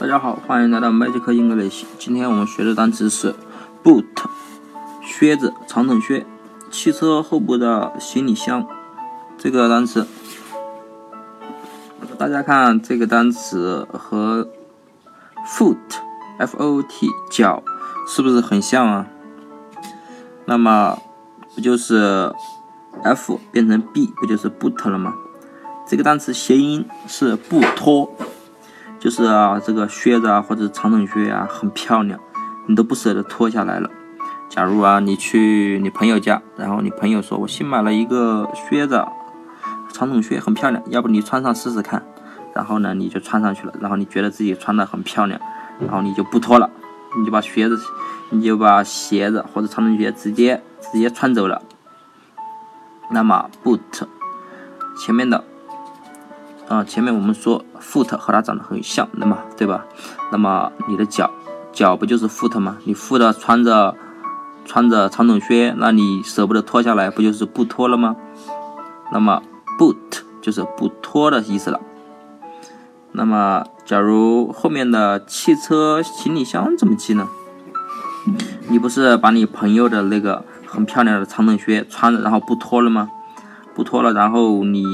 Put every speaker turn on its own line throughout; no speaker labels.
大家好，欢迎来到 Magic English。今天我们学的单词是 boot，靴子、长筒靴，汽车后部的行李箱。这个单词，大家看这个单词和 foot，f-o-o-t，脚，是不是很像啊？那么不就是 f 变成 b，不就是 boot 了吗？这个单词谐音是不脱。就是啊，这个靴子啊，或者长筒靴啊，很漂亮，你都不舍得脱下来了。假如啊，你去你朋友家，然后你朋友说：“我新买了一个靴子，长筒靴很漂亮，要不你穿上试试看？”然后呢，你就穿上去了，然后你觉得自己穿的很漂亮，然后你就不脱了，你就把靴子，你就把鞋子或者长筒靴直接直接穿走了。那么 boot 前面的。啊，前面我们说 foot 和它长得很像，那么对吧？那么你的脚脚不就是 foot 吗？你 foot 穿着穿着长筒靴，那你舍不得脱下来，不就是不脱了吗？那么 boot 就是不脱的意思了。那么假如后面的汽车行李箱怎么记呢？你不是把你朋友的那个很漂亮的长筒靴穿着，然后不脱了吗？不脱了，然后你，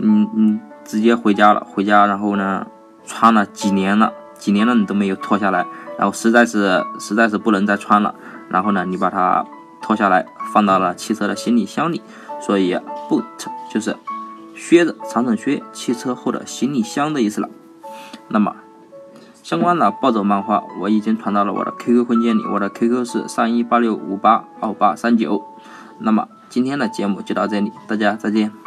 嗯嗯。直接回家了，回家然后呢，穿了几年了，几年了你都没有脱下来，然后实在是实在是不能再穿了，然后呢，你把它脱下来放到了汽车的行李箱里，所以 boot 就是靴子、长筒靴、汽车后的行李箱的意思了。那么相关的暴走漫画我已经传到了我的 QQ 空间里，我的 QQ 是三一八六五八二八三九。那么今天的节目就到这里，大家再见。